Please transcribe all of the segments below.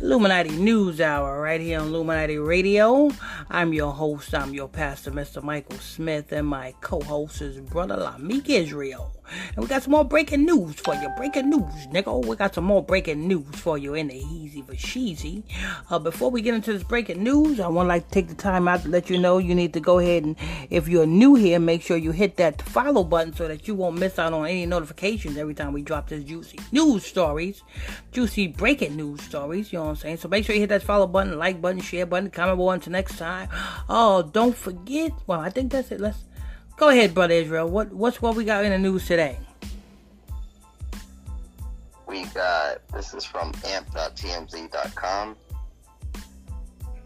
Illuminati News Hour right here on Illuminati Radio. I'm your host, I'm your pastor, Mr. Michael Smith, and my co-host is Brother Lamik Israel. And we got some more breaking news for you. Breaking news, nigga. We got some more breaking news for you in the easy for sheezy. Uh, before we get into this breaking news, I want to like to take the time out to let you know you need to go ahead and, if you're new here, make sure you hit that follow button so that you won't miss out on any notifications every time we drop this juicy news stories, juicy breaking news stories. You know what I'm saying? So make sure you hit that follow button, like button, share button, comment button. Until next time. Oh, don't forget. Well, I think that's it. Let's Go ahead, brother Israel. What what's what we got in the news today? We got this is from amp.tmz.com.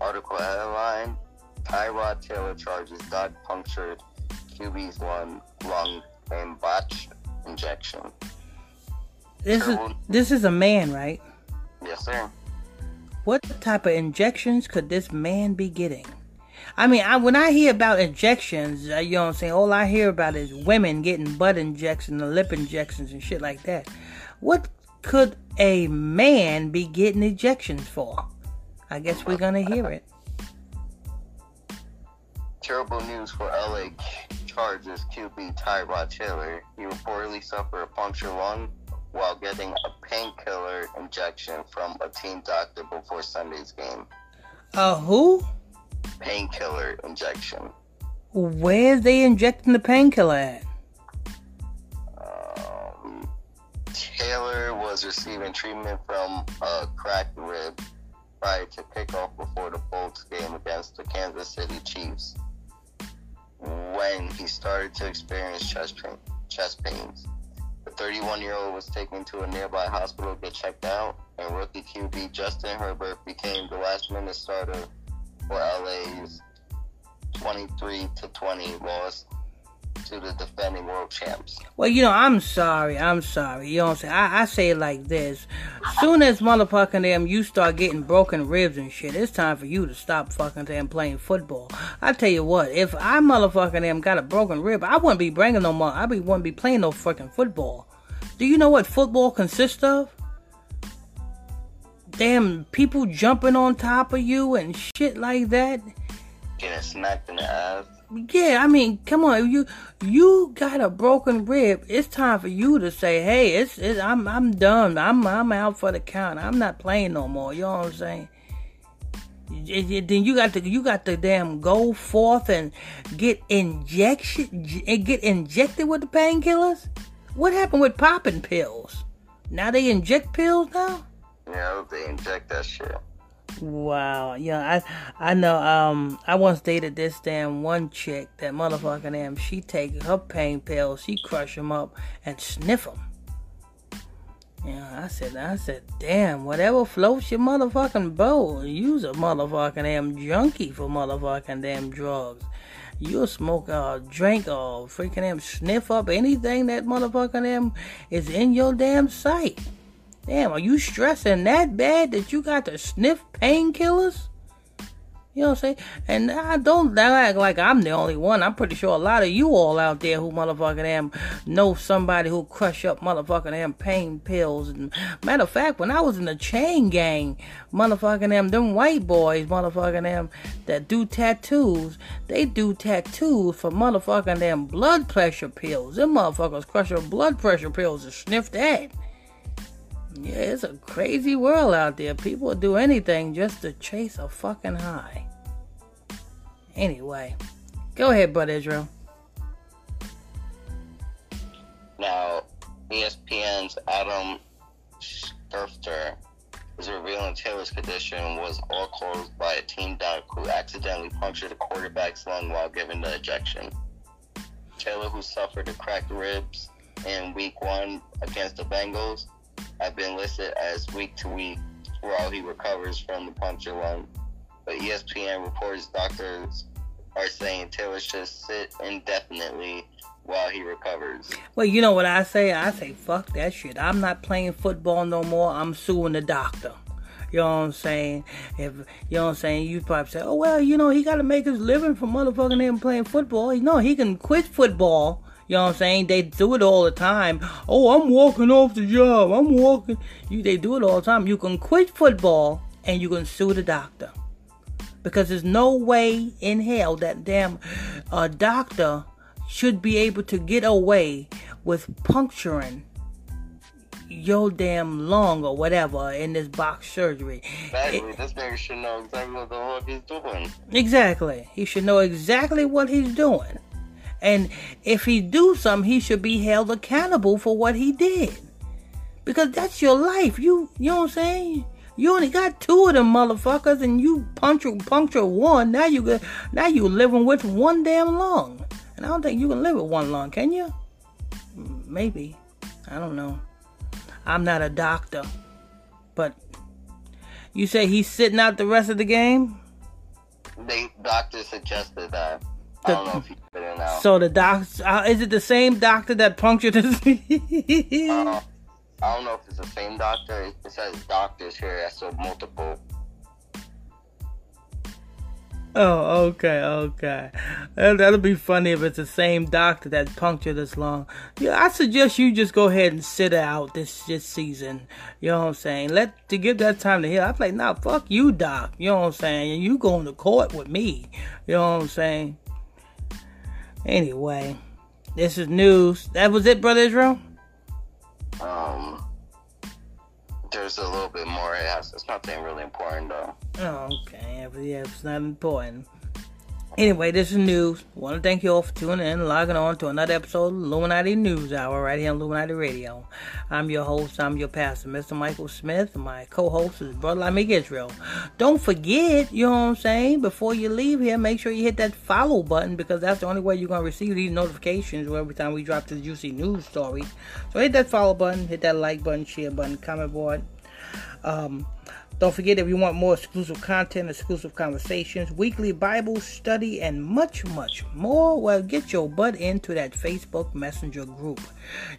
Article headline: Tyrod Taylor Chargers dog punctured QB's one lung and botched injection. This is this is a man, right? Yes, sir. What type of injections could this man be getting? I mean, I, when I hear about injections, uh, you know what I'm saying? All I hear about is women getting butt injections and lip injections and shit like that. What could a man be getting injections for? I guess we're gonna hear it. Terrible news for LA Chargers QB Tyrod Taylor. He reportedly suffered a punctured lung while getting a painkiller injection from a team doctor before Sunday's game. Uh, who? Painkiller injection. Where's they injecting the painkiller at? Um, Taylor was receiving treatment from a cracked rib prior to kickoff before the Bolts game against the Kansas City Chiefs when he started to experience chest, pain, chest pains. The 31 year old was taken to a nearby hospital to get checked out, and rookie QB Justin Herbert became the last minute starter for LA's 23 to 20 loss to the defending world champs. Well, you know, I'm sorry. I'm sorry. You know what I'm saying? I, I say it like this. Soon as motherfucking them you start getting broken ribs and shit, it's time for you to stop fucking them playing football. I tell you what, if I motherfucking them got a broken rib, I wouldn't be bringing no more. I be, wouldn't be playing no fucking football. Do you know what football consists of? Damn people jumping on top of you and shit like that. Getting smacked in the ass. Yeah, I mean, come on, you you got a broken rib. It's time for you to say, "Hey, it's, it's I'm I'm done. I'm I'm out for the count. I'm not playing no more." You know what I'm saying? It, it, then you got to you got to damn go forth and get injection get injected with the painkillers. What happened with popping pills? Now they inject pills now. Yeah, they inject that shit. Wow, yeah, I I know. Um, I once dated this damn one chick. That motherfucking damn, she take her pain pills, she crush them up and sniff them. Yeah, I said, I said, damn, whatever floats your motherfucking boat. Use a motherfucking damn junkie for motherfucking damn drugs. You'll smoke or drink or freaking damn sniff up anything that motherfucking damn is in your damn sight. Damn, are you stressing that bad that you got to sniff painkillers? You know what I'm saying? And I don't act like I'm the only one. I'm pretty sure a lot of you all out there who motherfucking am know somebody who crush up motherfucking am pain pills. And matter of fact, when I was in the chain gang, motherfucking them, them white boys, motherfucking them that do tattoos, they do tattoos for motherfucking them blood pressure pills. Them motherfuckers crush up blood pressure pills and sniff that. Yeah, it's a crazy world out there. People do anything just to chase a fucking high. Anyway, go ahead, Bud Israel. Now, ESPN's Adam Schefter is revealing Taylor's condition was all caused by a team doc who accidentally punctured the quarterback's lung while giving the ejection. Taylor, who suffered a cracked ribs in week one against the Bengals, have been listed as week to week while he recovers from the puncture lung. But ESPN reports doctors are saying Taylor should sit indefinitely while he recovers. Well, you know what I say? I say, fuck that shit. I'm not playing football no more. I'm suing the doctor. You know what I'm saying? If you know what I'm saying, you probably say, "Oh well, you know, he got to make his living from motherfucking him playing football." No, he can quit football. You know what I'm saying? They do it all the time. Oh, I'm walking off the job. I'm walking. You, they do it all the time. You can quit football and you can sue the doctor because there's no way in hell that damn uh, doctor should be able to get away with puncturing your damn lung or whatever in this box surgery. Exactly. It, this nigga should know exactly what the fuck he's doing. Exactly. He should know exactly what he's doing. And if he do something, he should be held accountable for what he did. Because that's your life. You you know what I'm saying? You only got two of them motherfuckers and you puncture puncture one. Now you got now you living with one damn lung. And I don't think you can live with one lung, can you? Maybe. I don't know. I'm not a doctor. But you say he's sitting out the rest of the game? The doctor suggested that. The, I don't know if he's sitting out. So the doctor, uh, is it the same doctor that punctured his? uh, I don't know if it's the same doctor. It says doctors here, so multiple. Oh, okay, okay. That'll be funny if it's the same doctor that punctured this long. Yeah, I suggest you just go ahead and sit out this this season. You know what I'm saying? Let to give that time to heal. I'm like, nah, fuck you, doc. You know what I'm saying? You going to court with me. You know what I'm saying? Anyway, this is news. That was it, brother Israel. Um, there's a little bit more. It it's nothing really important though. Oh, okay. Yeah, it's not important. Anyway, this is news. I want to thank you all for tuning in, logging on to another episode of Illuminati News Hour right here on Illuminati Radio. I'm your host, I'm your pastor, Mr. Michael Smith. My co-host is Brother Lamik Israel. Don't forget, you know what I'm saying, before you leave here, make sure you hit that follow button because that's the only way you're going to receive these notifications every time we drop this juicy news story. So hit that follow button, hit that like button, share button, comment board. Um, don't forget if you want more exclusive content, exclusive conversations, weekly Bible study, and much, much more, well, get your butt into that Facebook Messenger group.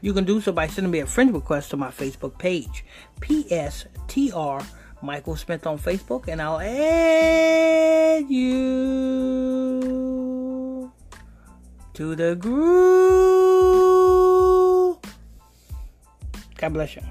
You can do so by sending me a friend request to my Facebook page, PSTR Michael Smith on Facebook, and I'll add you to the group. God bless you.